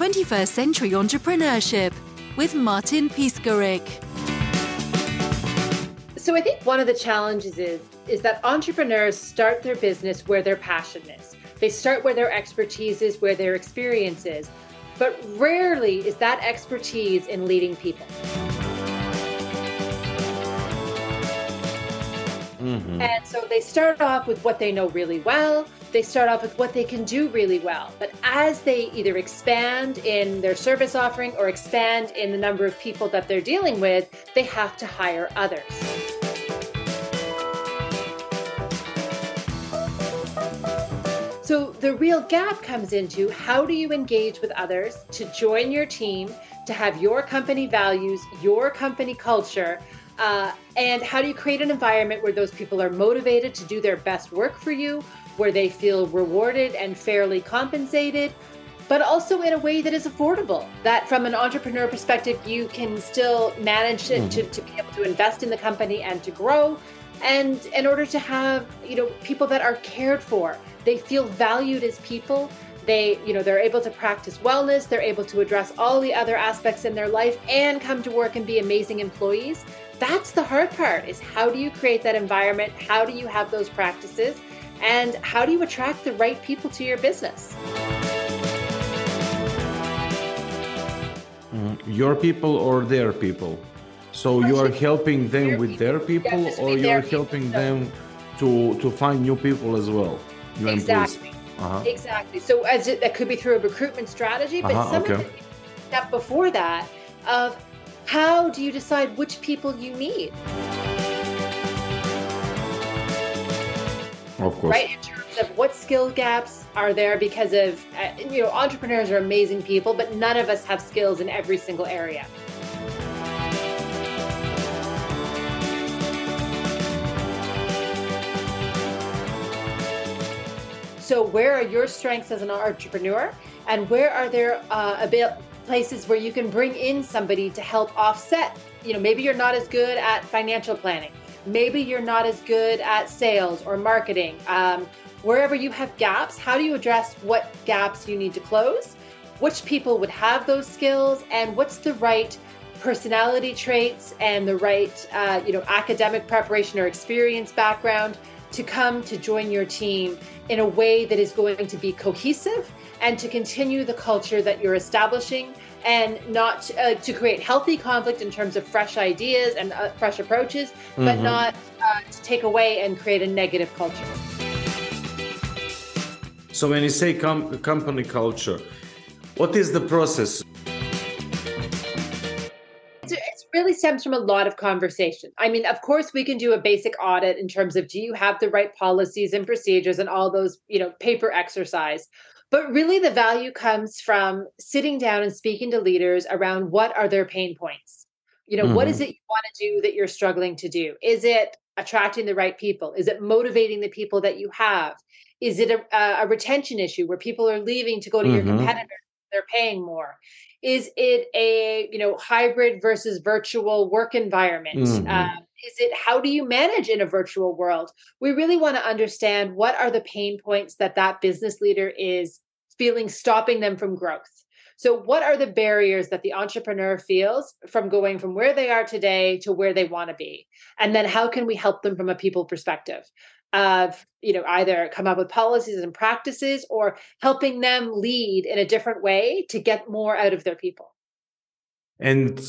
21st Century Entrepreneurship with Martin Piskarik. So I think one of the challenges is is that entrepreneurs start their business where their passion is. They start where their expertise is, where their experience is. But rarely is that expertise in leading people. Mm-hmm. And so they start off with what they know really well. They start off with what they can do really well. But as they either expand in their service offering or expand in the number of people that they're dealing with, they have to hire others. So the real gap comes into how do you engage with others to join your team, to have your company values, your company culture, uh, and how do you create an environment where those people are motivated to do their best work for you, where they feel rewarded and fairly compensated, but also in a way that is affordable? That from an entrepreneur perspective, you can still manage mm. to, to be able to invest in the company and to grow. And in order to have, you know, people that are cared for, they feel valued as people they you know they're able to practice wellness they're able to address all the other aspects in their life and come to work and be amazing employees that's the hard part is how do you create that environment how do you have those practices and how do you attract the right people to your business? Mm, your people or their people? So you are helping them with their people yeah, or you're helping them to to find new people as well exactly. Uh-huh. exactly. So as it, that could be through a recruitment strategy but uh-huh, some okay. of the step before that of how do you decide which people you need? Of course. Right? In terms of what skill gaps are there because of, uh, you know, entrepreneurs are amazing people, but none of us have skills in every single area. So, where are your strengths as an entrepreneur, and where are there uh, bit places where you can bring in somebody to help offset. You know, maybe you're not as good at financial planning. Maybe you're not as good at sales or marketing. Um, wherever you have gaps, how do you address what gaps you need to close? Which people would have those skills, and what's the right personality traits and the right, uh, you know, academic preparation or experience background to come to join your team in a way that is going to be cohesive and to continue the culture that you're establishing and not uh, to create healthy conflict in terms of fresh ideas and uh, fresh approaches, mm-hmm. but not uh, to take away and create a negative culture. So, when you say com- company culture, what is the process? It really stems from a lot of conversation. I mean, of course, we can do a basic audit in terms of do you have the right policies and procedures and all those, you know, paper exercise. But really, the value comes from sitting down and speaking to leaders around what are their pain points. You know, mm-hmm. what is mm-hmm. it you want to do that you're struggling to do? Is it attracting the right people? Is it motivating the people that you have? Is it a, a retention issue where people are leaving to go to mm-hmm. your competitor? They're paying more is it a you know hybrid versus virtual work environment mm-hmm. uh, is it how do you manage in a virtual world? We really want to understand what are the pain points that that business leader is feeling stopping them from growth. So what are the barriers that the entrepreneur feels from going from where they are today to where they want to be? And then how can we help them from a people perspective of you know either come up with policies and practices or helping them lead in a different way to get more out of their people? And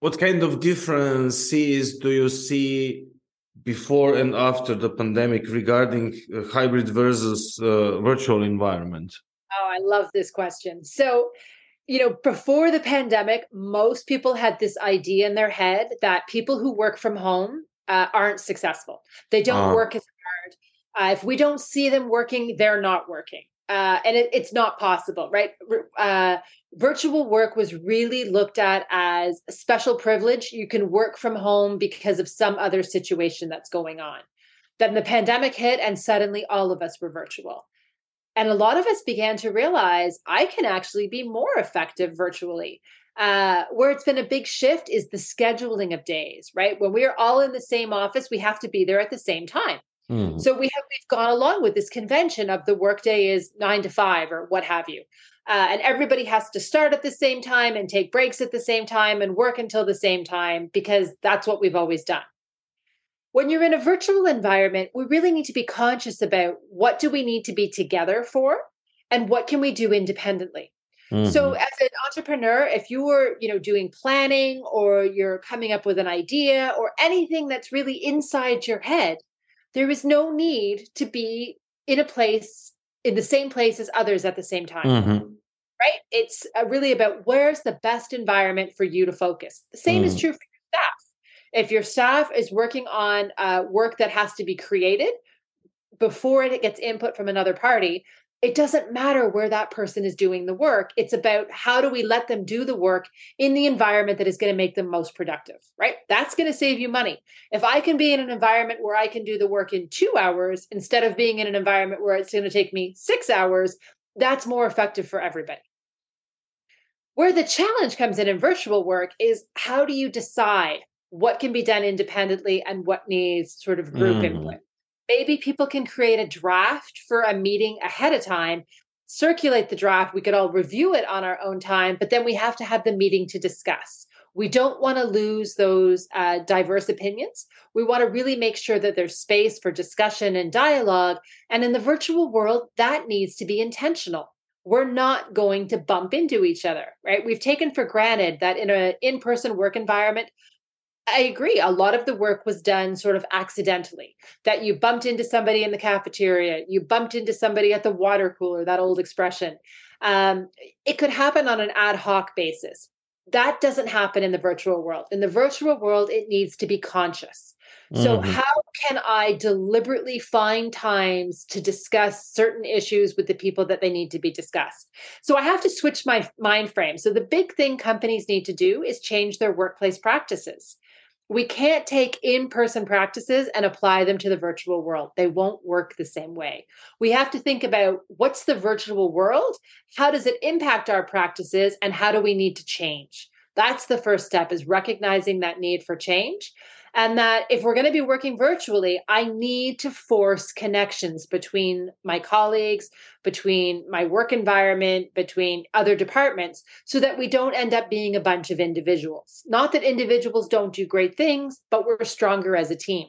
what kind of differences do you see before and after the pandemic regarding uh, hybrid versus uh, virtual environment oh i love this question so you know, before the pandemic, most people had this idea in their head that people who work from home uh, aren't successful. They don't uh, work as uh, if we don't see them working, they're not working. Uh, and it, it's not possible, right? Virtual work was really looked at as a special privilege. You can work from home because of some other situation that's going on. Then the pandemic hit, and suddenly all of us were virtual. And a lot of us began to realize I can actually be more effective virtually. Uh, where it's been a big shift is the scheduling of days, right? When we are all in the same office, we have to be there at the same time. Mm. So we have we've gone along with this convention of the workday is nine to five or what have you. Uh, and everybody has to start at the same time and take breaks at the same time and work until the same time because that's what we've always done. When you're in a virtual environment, we really need to be conscious about what do we need to be together for and what can we do independently. Mm-hmm. So as an entrepreneur, if you were, you know, doing planning or you're coming up with an idea or anything that's really inside your head, there is no need to be in a place in the same place as others at the same time. Mm-hmm. Right? It's uh, really about where's the best environment for you to focus. The same mm. is true for your staff. If your staff is working on uh, work that has to be created before it gets input from another party, it doesn't matter where that person is doing the work. It's about how do we let them do the work in the environment that is going to make them most productive, right? That's going to save you money. If I can be in an environment where I can do the work in two hours instead of being in an environment where it's going to take me six hours, that's more effective for everybody. Where the challenge comes in in virtual work is how do you decide what can be done independently and what needs sort of group mm. input? maybe people can create a draft for a meeting ahead of time circulate the draft we could all review it on our own time but then we have to have the meeting to discuss we don't want to lose those uh, diverse opinions we want to really make sure that there's space for discussion and dialogue and in the virtual world that needs to be intentional we're not going to bump into each other right we've taken for granted that in an in-person work environment I agree. A lot of the work was done sort of accidentally. That you bumped into somebody in the cafeteria, you bumped into somebody at the water cooler, that old expression. Um, it could happen on an ad hoc basis. That doesn't happen in the virtual world. In the virtual world, it needs to be conscious. So, mm-hmm. how can I deliberately find times to discuss certain issues with the people that they need to be discussed? So, I have to switch my mind frame. So, the big thing companies need to do is change their workplace practices we can't take in person practices and apply them to the virtual world. They won't work the same way. We have to think about what's the virtual world? How does it impact our practices? And how do we need to change? That's the first step is recognizing that need for change and that if we're going to be working virtually, I need to force connections between my colleagues, between my work environment, between other departments, so that we don't end up being a bunch of individuals. Not that individuals don't do great things, but we're stronger as a team.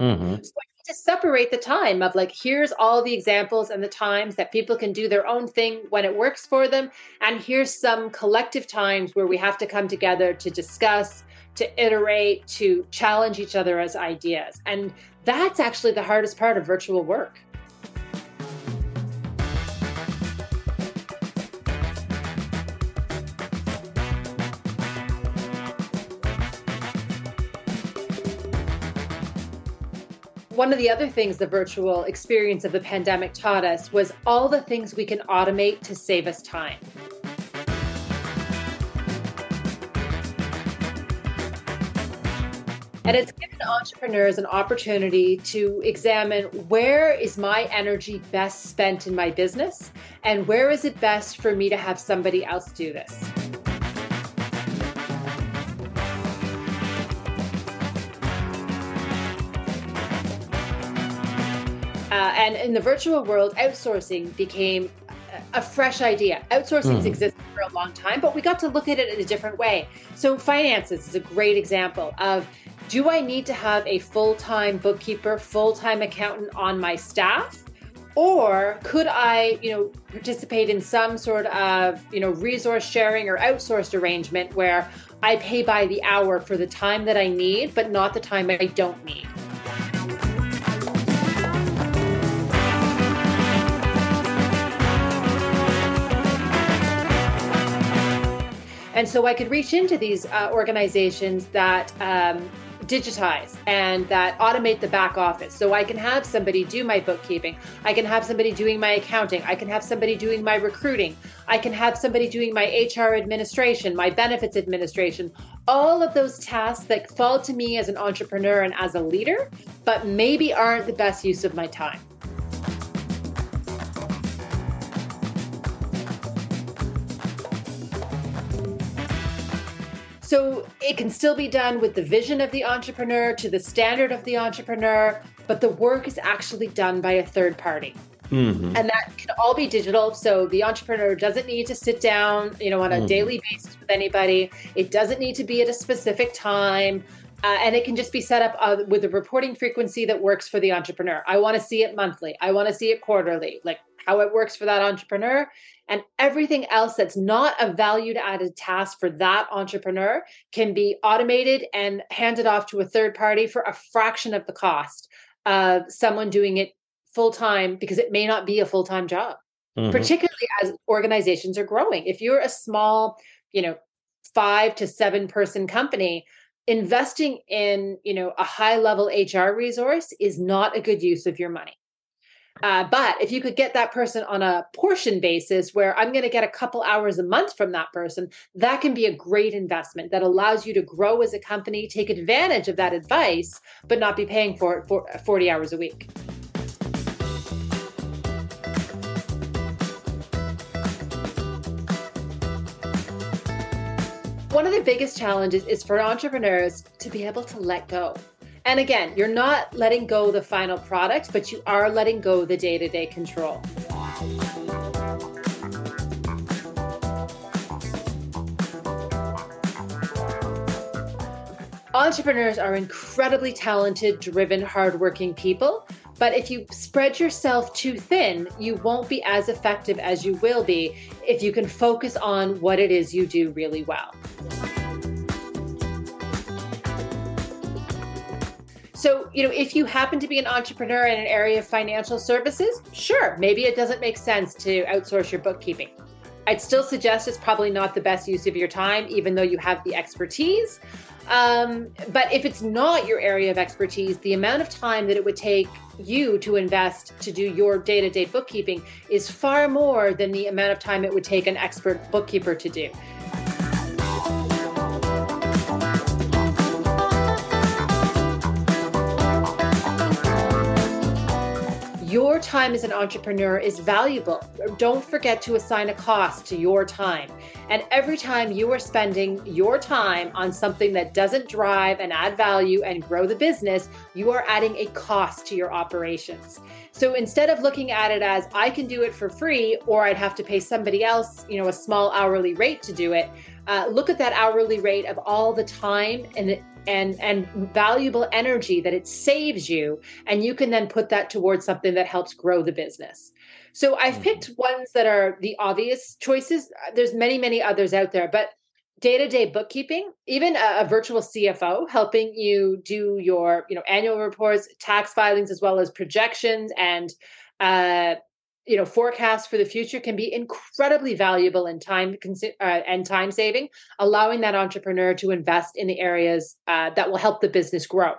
Mm-hmm. So I need to separate the time of like, here's all the examples and the times that people can do their own thing when it works for them. And here's some collective times where we have to come together to discuss to iterate, to challenge each other as ideas. And that's actually the hardest part of virtual work. One of the other things the virtual experience of the pandemic taught us was all the things we can automate to save us time. And it's given entrepreneurs an opportunity to examine where is my energy best spent in my business and where is it best for me to have somebody else do this. Uh, and in the virtual world, outsourcing became a fresh idea. Outsourcing mm. existed for a long time, but we got to look at it in a different way. So, finances is a great example of do I need to have a full time bookkeeper, full time accountant on my staff? Or could I, you know, participate in some sort of, you know, resource sharing or outsourced arrangement where I pay by the hour for the time that I need, but not the time I don't need? And so I could reach into these uh, organizations that um, digitize and that automate the back office. So I can have somebody do my bookkeeping. I can have somebody doing my accounting. I can have somebody doing my recruiting. I can have somebody doing my HR administration, my benefits administration. All of those tasks that fall to me as an entrepreneur and as a leader, but maybe aren't the best use of my time. So it can still be done with the vision of the entrepreneur to the standard of the entrepreneur, but the work is actually done by a third party. Mm-hmm. And that can all be digital. So the entrepreneur doesn't need to sit down, you know, on a mm-hmm. daily basis with anybody. It doesn't need to be at a specific time. Uh, and it can just be set up uh, with a reporting frequency that works for the entrepreneur. I want to see it monthly. I want to see it quarterly, like how it works for that entrepreneur. And everything else that's not a value added task for that entrepreneur can be automated and handed off to a third party for a fraction of the cost of someone doing it full time because it may not be a full time job, mm-hmm. particularly as organizations are growing. If you're a small, you know, five to seven person company, investing in you know a high level hr resource is not a good use of your money uh, but if you could get that person on a portion basis where i'm going to get a couple hours a month from that person that can be a great investment that allows you to grow as a company take advantage of that advice but not be paying for it for 40 hours a week one of the biggest challenges is for entrepreneurs to be able to let go. And again, you're not letting go the final product, but you are letting go the day to day control. Entrepreneurs are incredibly talented, driven, hardworking people. But if you spread yourself too thin, you won't be as effective as you will be if you can focus on what it is you do really well. So, you know, if you happen to be an entrepreneur in an area of financial services, sure, maybe it doesn't make sense to outsource your bookkeeping. I'd still suggest it's probably not the best use of your time, even though you have the expertise. Um, but if it's not your area of expertise, the amount of time that it would take you to invest to do your day to day bookkeeping is far more than the amount of time it would take an expert bookkeeper to do. Your time as an entrepreneur is valuable. Don't forget to assign a cost to your time. And every time you are spending your time on something that doesn't drive and add value and grow the business, you are adding a cost to your operations. So instead of looking at it as I can do it for free or I'd have to pay somebody else, you know, a small hourly rate to do it, uh, look at that hourly rate of all the time and and and valuable energy that it saves you. And you can then put that towards something that helps grow the business. So i've mm-hmm. picked ones that are the obvious choices. There's many many others out there but day-to-day bookkeeping even a, a, virtual cfo helping you do your you know annual reports tax filings as well as projections and uh, you know forecasts for the future can be incredibly valuable in time uh, and time saving allowing that entrepreneur to invest in the areas uh, that will help the business grow.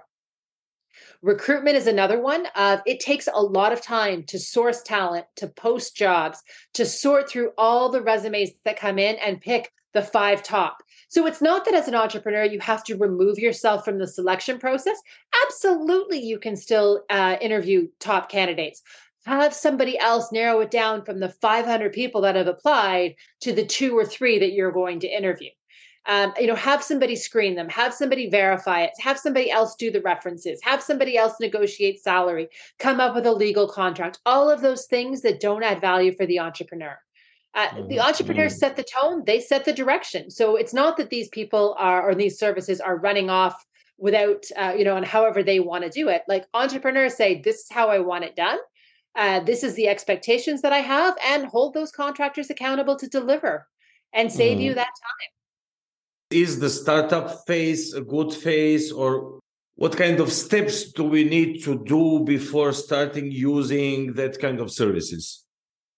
Recruitment is another one of it takes a lot of time to source talent to post jobs to sort through all the resumes that come in and pick the five top. So it's not that as an entrepreneur you have to remove yourself from the selection process. Absolutely you can still uh, interview top candidates have somebody else narrow it down from the 500 people that have applied to the two or three that you're going to interview. Um, you know have somebody screen them have somebody verify it have somebody else do the references have somebody else negotiate salary come up with a legal contract all of those things that don't add value for the entrepreneur. Uh, mm-hmm. the entrepreneurs mm-hmm. set the tone they set the direction. So it's not that these people are or these services are running off without uh, you know and however they want to do it. Like entrepreneurs say this is how i want it done uh, this is the expectations that I have, and hold those contractors accountable to deliver and save mm. you that time. Is the startup phase a good phase, or what kind of steps do we need to do before starting using that kind of services?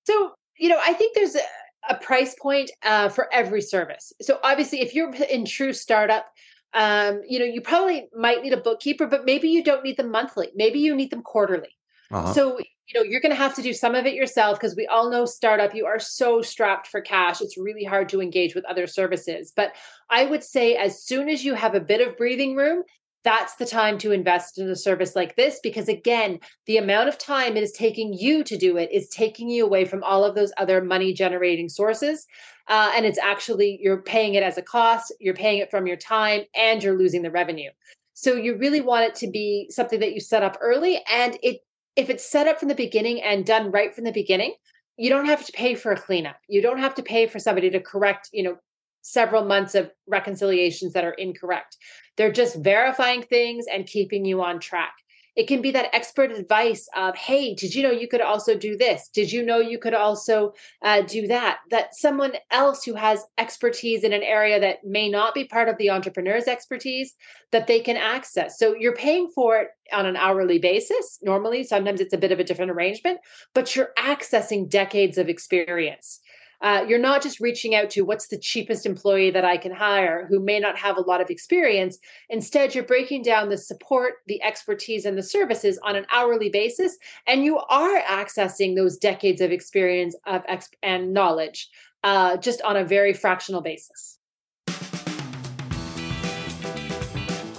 So, you know, I think there's a, a price point uh, for every service. So, obviously, if you're in true startup, um, you know, you probably might need a bookkeeper, but maybe you don't need them monthly. Maybe you need them quarterly. Uh-huh. So, you know, you're going to have to do some of it yourself because we all know startup, you are so strapped for cash. It's really hard to engage with other services. But I would say as soon as you have a bit of breathing room, that's the time to invest in a service like this because again the amount of time it is taking you to do it is taking you away from all of those other money generating sources uh, and it's actually you're paying it as a cost you're paying it from your time and you're losing the revenue so you really want it to be something that you set up early and it if it's set up from the beginning and done right from the beginning, you don't have to pay for a cleanup. You don't have to pay for somebody to correct, you know, several months of reconciliations that are incorrect. They're just verifying things and keeping you on track. It can be that expert advice of, hey, did you know you could also do this? Did you know you could also uh, do that? That someone else who has expertise in an area that may not be part of the entrepreneur's expertise that they can access. So you're paying for it on an hourly basis. Normally, sometimes it's a bit of a different arrangement, but you're accessing decades of experience. Uh, you're not just reaching out to what's the cheapest employee that I can hire who may not have a lot of experience. Instead, you're breaking down the support, the expertise, and the services on an hourly basis, and you are accessing those decades of experience of exp- and knowledge uh, just on a very fractional basis.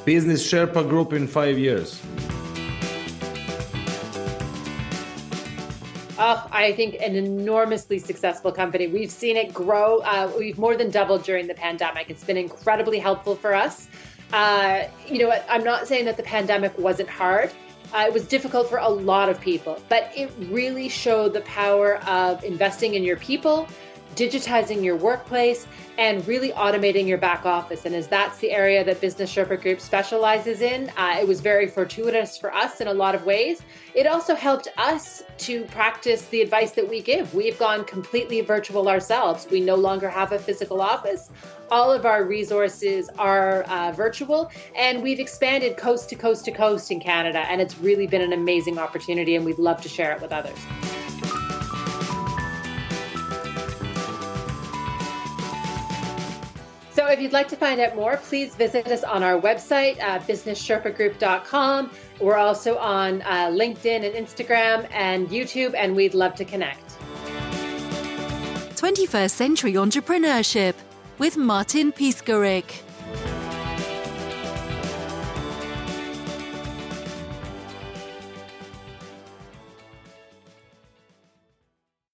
Business Sherpa Group in five years. Oh, I think an enormously successful company. We've seen it grow. Uh, we've more than doubled during the pandemic. It's been incredibly helpful for us. Uh, you know, I'm not saying that the pandemic wasn't hard. Uh, it was difficult for a lot of people, but it really showed the power of investing in your people, digitizing your workplace, and really automating your back office. And as that's the area that Business Sherpa Group specializes in, uh, it was very fortuitous for us in a lot of ways. It also helped us to practice the advice that we give. We've gone completely virtual ourselves. We no longer have a physical office. All of our resources are uh, virtual, and we've expanded coast to coast to coast in Canada. And it's really been an amazing opportunity, and we'd love to share it with others. So if you'd like to find out more, please visit us on our website, uh, businesssherpagroup.com. We're also on uh, LinkedIn and Instagram and YouTube, and we'd love to connect. 21st Century Entrepreneurship with Martin Piskarik.